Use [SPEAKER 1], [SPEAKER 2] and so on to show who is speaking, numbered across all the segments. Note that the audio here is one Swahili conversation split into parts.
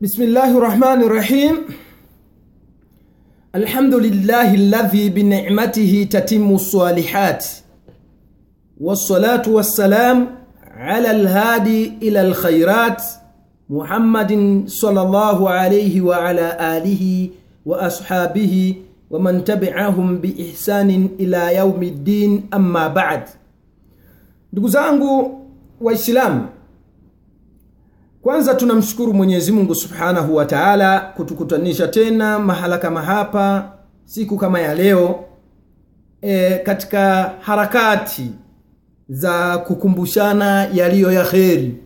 [SPEAKER 1] بسم الله الرحمن الرحيم الحمد لله الذي بنعمته تتم الصالحات والصلاة والسلام على الهادي إلى الخيرات محمد صلى الله عليه وعلى آله وأصحابه ومن تبعهم بإحسان إلى يوم الدين أما بعد ndugu zangu waislamu kwanza tunamshukuru mwenyezi mungu subhanahu wa taala kutukutanisha tena mahala kama hapa siku kama ya leo e, katika harakati za kukumbushana yaliyo ya kheri.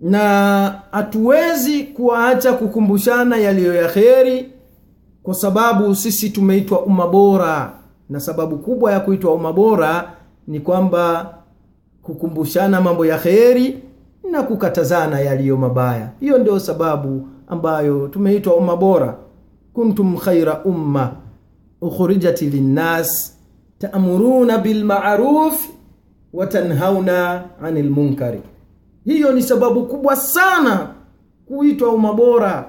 [SPEAKER 1] Na hatuwezi kuwaacha kukumbushana yaliyo ya kheri kwa sababu sisi tumeitwa umma bora. Na sababu kubwa ya kuitwa umma bora ni kwamba kukumbushana mambo ya kheri na kukatazana yaliyo mabaya. Hiyo ndio sababu ambayo tumeitwa umma bora. Kuntum khaira umma ukhrijat linnas taamuruna bilmaruf watanhauna anil munkari. Hiyo ni sababu kubwa sana kuitwa umma bora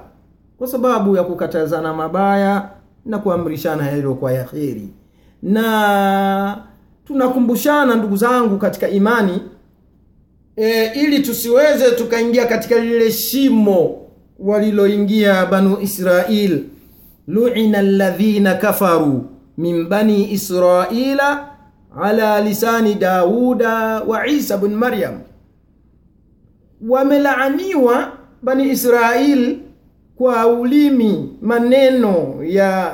[SPEAKER 1] kwa sababu ya kukatazana mabaya na kuamrishana yaliyokuwa ya kheri na tunakumbushana ndugu zangu katika imani e, ili tusiweze tukaingia katika lile shimo waliloingia banu israil. Luina alladhina kafaru min bani israila ala lisani dauda wa isa bn maryam. Wamelaaniwa bani israil kwa ulimi maneno ya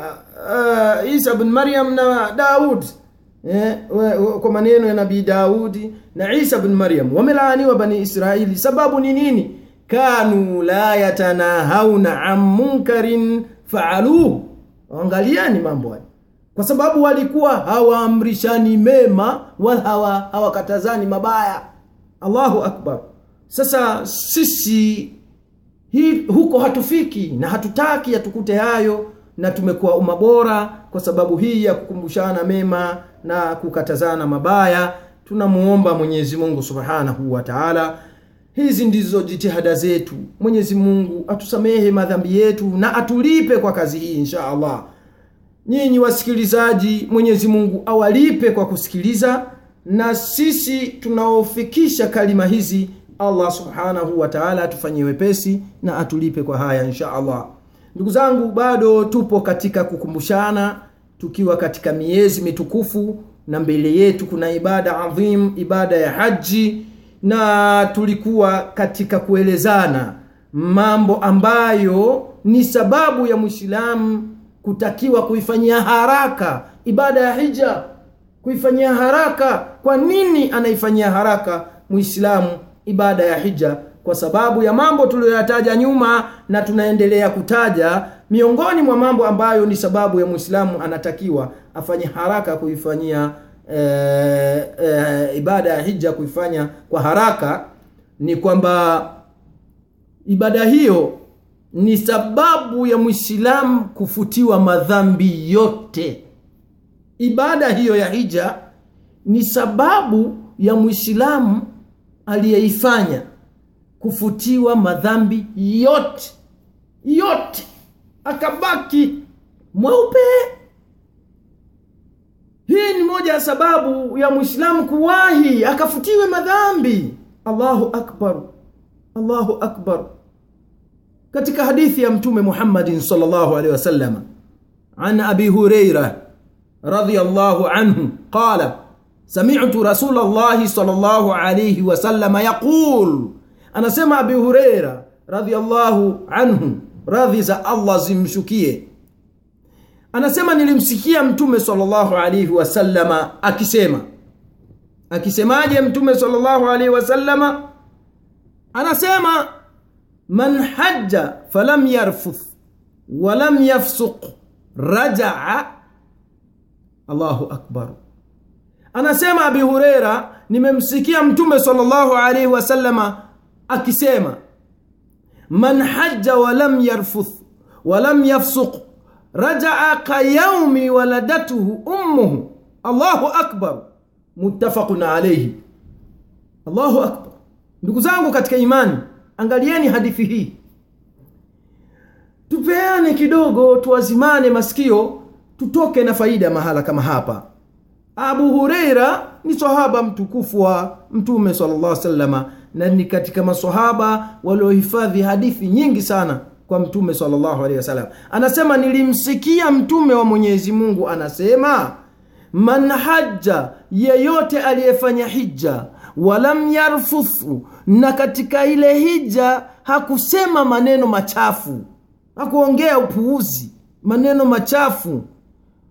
[SPEAKER 1] uh, isa bn maryam na daud eh, kwa maneno ya nabii daudi na isa bnu maryam wamelaaniwa bani israili. Sababu ni nini? Kanu la yatanahauna an munkarin faaluhu angaliani mambo haya. Kwa sababu walikuwa hawaamrishani mema wala hawakatazani hawa mabaya. Allahu akbar. Sasa sisi hi, huko hatufiki na hatutaki yatukute hayo na tumekuwa umma bora kwa sababu hii ya kukumbushana mema na kukatazana mabaya. Tunamuomba mwenyezi mungu subhanahu wa taala. Hizi ndizo jitihada zetu. Mwenyezi mungu atusamehe madhambi yetu na atulipe kwa kazi hii insha allah. Nyinyi wasikilizaji mwenyezi mungu awalipe kwa kusikiliza na sisi tunaofikisha kalima hizi allah subhanahu wa taala atufanyie wepesi na atulipe kwa haya insha allah ndugu zangu bado tupo katika kukumbushana tukiwa katika miezi mitukufu na mbele yetu kuna ibada adhim ibada ya haji na tulikuwa katika kuelezana mambo ambayo ni sababu ya mwislamu kutakiwa kuifanyia haraka ibada ya hija. Kuifanyia haraka kwa nini anaifanyia haraka mwislamu ibada ya hija kwa sababu ya mambo tuliyoyataja nyuma na tunaendelea kutaja miongoni mwa mambo ambayo ni sababu ya mwislamu anatakiwa afanye haraka kuifanyia e, e, ibada ya hija kuifanya kwa haraka ni kwamba ibada hiyo ni sababu ya mwislamu kufutiwa madhambi yote. Ibada hiyo ya hija ni sababu ya mwislamu aliyeifanya kufutiwa madhambi yote yote, akabaki mweupe. Hii ni moja ya sababu ya Muislamu kuwahi akafutiwe madhambi. Allahu akbar, Allahu akbar. Katika hadithi ya Mtume Muhammadin sallallahu alaihi wasallam, an Abi Huraira radhiyallahu anhu qala sami'tu rasulallahi sallallahu alaihi wasallam yaqul anasema Abi Hureira radhiallahu anhu, radhi za Allah zimshukie, anasema nilimsikia Mtume sallallahu alaihi wasallama akisema. Akisemaje Mtume sallallahu alaihi wasallama? Anasema man hajja falam yarfuth walam yafsuq rajaa. Allahu akbar. Anasema Abi Hureira, nimemsikia Mtume sallallahu alaihi wasallama akisema man haja walam yarfuth walam yafsuq rajaa kayaumi waladatuhu ummuhu. Allahu akbar. Muttafaqun alaihi allahu akbar. Ndugu zangu katika imani angalieni hadithi hii. Tupeane kidogo tuwazimane masikio tutoke na faida mahala kama hapa. Abu hureira ni sahaba mtukufu wa mtume salllah salama na ni katika maswahaba waliohifadhi hadithi nyingi sana kwa mtume salllahu alehi wasallam. Anasema nilimsikia mtume wa mwenyezi mungu anasema man haja yeyote aliyefanya hija walam yarfuthu na katika ile hija hakusema maneno machafu hakuongea upuuzi maneno machafu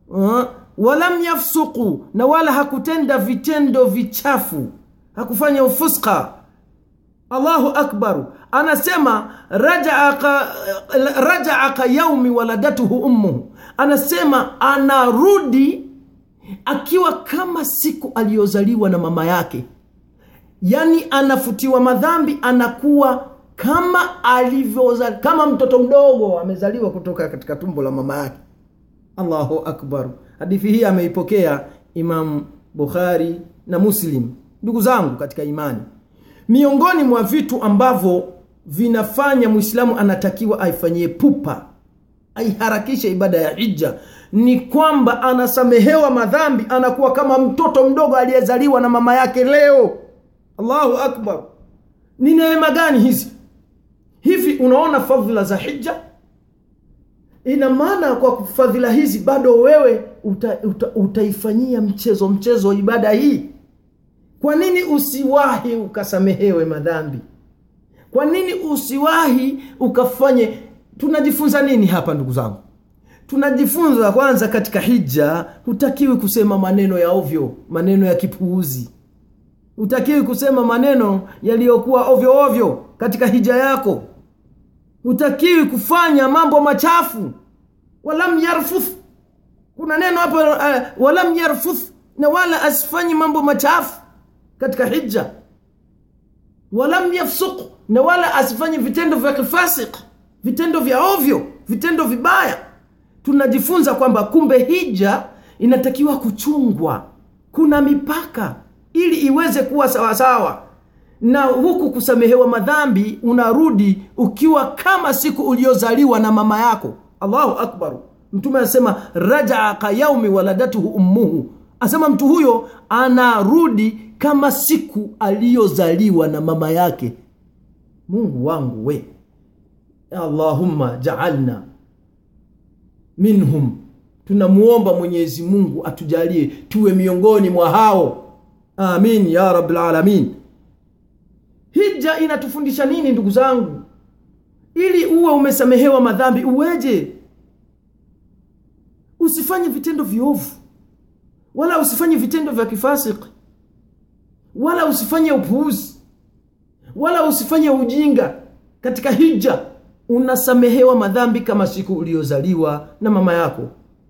[SPEAKER 1] uh, walam yafsuku na wala hakutenda vitendo vichafu hakufanya ufuska allahu akbaru anasema rajaa ka yaumi waladatuhu ummuhu. Anasema anarudi akiwa kama siku aliyozaliwa na mama yake. Yaani anafutiwa madhambi anakuwa kama alivyozali kama mtoto mdogo amezaliwa kutoka katika tumbo la mama yake. Allahu akbar. Hadithi hii ameipokea Imam bukhari na muslim. Ndugu zangu katika imani miongoni mwa vitu ambavyo vinafanya mwislamu anatakiwa aifanyie pupa aiharakishe ibada ya hija ni kwamba anasamehewa madhambi anakuwa kama mtoto mdogo aliyezaliwa na mama yake leo. Allahu akbar. Ni neema gani hizi? Hivi unaona fadhila za hija? Ina maana kwa fadhila hizi bado wewe uta, uta, utaifanyia mchezo mchezo ibada hii kwa nini usiwahi ukasamehewe madhambi? Kwa nini usiwahi ukafanye? Tunajifunza nini hapa ndugu zangu? Tunajifunza kwanza katika hija hutakiwi kusema maneno ya ovyo maneno ya kipuuzi. Hutakiwi kusema maneno yaliyokuwa ovyo ovyo katika hija yako. Hutakiwi kufanya mambo machafu. Walam yarfuth. Kuna neno hapo uh, walam na wala asifanyi mambo machafu katika hija walam yafsuq, na wala asifanye vitendo vya kifasik vitendo vya ovyo vitendo vibaya. Tunajifunza kwamba kumbe hija inatakiwa kuchungwa. Kuna mipaka ili iweze kuwa sawasawa na huku kusamehewa madhambi unarudi ukiwa kama siku uliozaliwa na mama yako. Allahu akbaru. Mtume anasema rajaa ka yaumi waladatuhu ummuhu asema mtu huyo anarudi kama siku aliyozaliwa na mama yake. Mungu wangu we. Allahumma jaalna minhum. Tunamuomba mwenyezi mungu atujalie tuwe miongoni mwa hao. Amin ya rabilalamin hija inatufundisha nini ndugu zangu? Ili uwe umesamehewa madhambi uweje? Usifanye vitendo viovu wala usifanye vitendo vya kifasiki wala usifanye upuuzi. Wala usifanye ujinga. Katika hija unasamehewa madhambi kama siku uliyozaliwa na mama yako.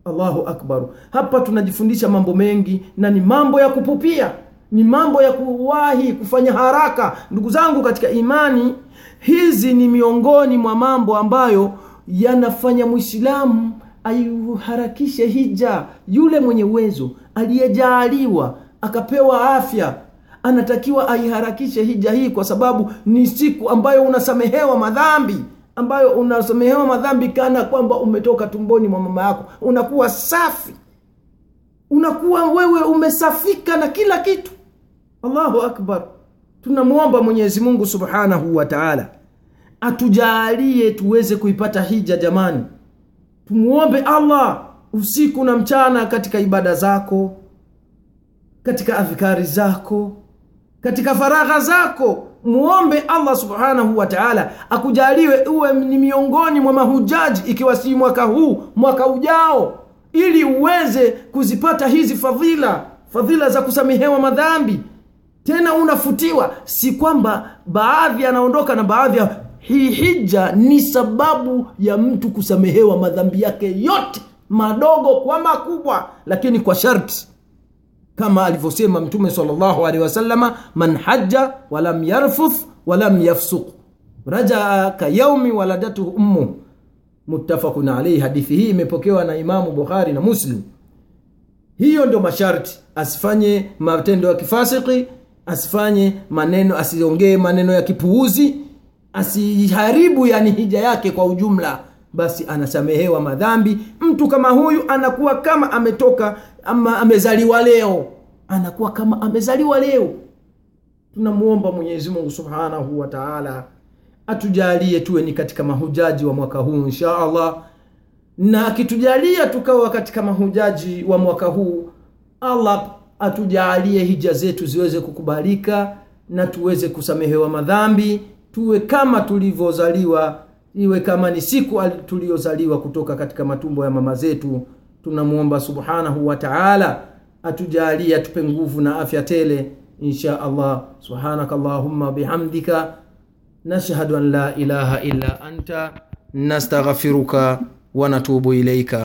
[SPEAKER 1] Allahu akbaru hapa tunajifundisha mambo mengi na ni mambo ya kupupia. Ni mambo ya kuwahi kufanya haraka. Ndugu zangu katika imani hizi ni miongoni mwa mambo ambayo yanafanya mwislamu aiharakishe hija yule mwenye uwezo aliyejaaliwa akapewa afya anatakiwa aiharakishe hija hii kwa sababu ni siku ambayo unasamehewa madhambi ambayo unasamehewa madhambi kana kwamba umetoka tumboni mwa mama yako. Unakuwa safi. Unakuwa wewe umesafika na kila kitu. Allahu akbar. Tunamwomba mwenyezi mungu subhanahu wa taala atujaalie tuweze kuipata hija jamani. Tumwombe allah usiku na mchana katika ibada zako katika adhikari zako katika faragha zako. Muombe allah subhanahu wa taala akujaliwe uwe ni miongoni mwa mahujaji ikiwa si mwaka huu mwaka ujao ili uweze kuzipata hizi fadhila fadhila za kusamehewa madhambi. Tena unafutiwa si kwamba baadhi anaondoka na baadhi ya hii hija ni sababu ya mtu kusamehewa madhambi yake yote madogo kwa makubwa lakini kwa sharti. Kama alivyosema mtume salllahu alehi wasalama man haja walam yarfuth walam yafsuk rajaa ka yaumi waladatuhu ummuh muttafaqun alaihi hadithi hii imepokewa na imamu bukhari na muslim. Hiyo ndio masharti. Asifanye matendo ya kifasiki asifanye maneno asiongee maneno ya kipuuzi asiharibu yani hija yake kwa ujumla basi anasamehewa madhambi. Mtu kama huyu anakuwa kama ametoka ama amezaliwa leo. Anakuwa kama amezaliwa leo. Tunamuomba mwenyezi mungu subhanahu wa taala atujalie tuwe ni katika mahujaji wa mwaka huu insha allah. Na akitujalia tukawa katika mahujaji wa mwaka huu allah atujalie hija zetu ziweze kukubalika na tuweze kusamehewa madhambi tuwe kama tulivyozaliwa iwe kama ni siku tuliyozaliwa kutoka katika matumbo ya mama zetu tunamwomba subhanahu wa taala atujalie atupe nguvu na afya tele insha allah. Subhanaka allahumma bihamdika nashhadu an la ilaha illa anta nastaghfiruka wa natubu ilaika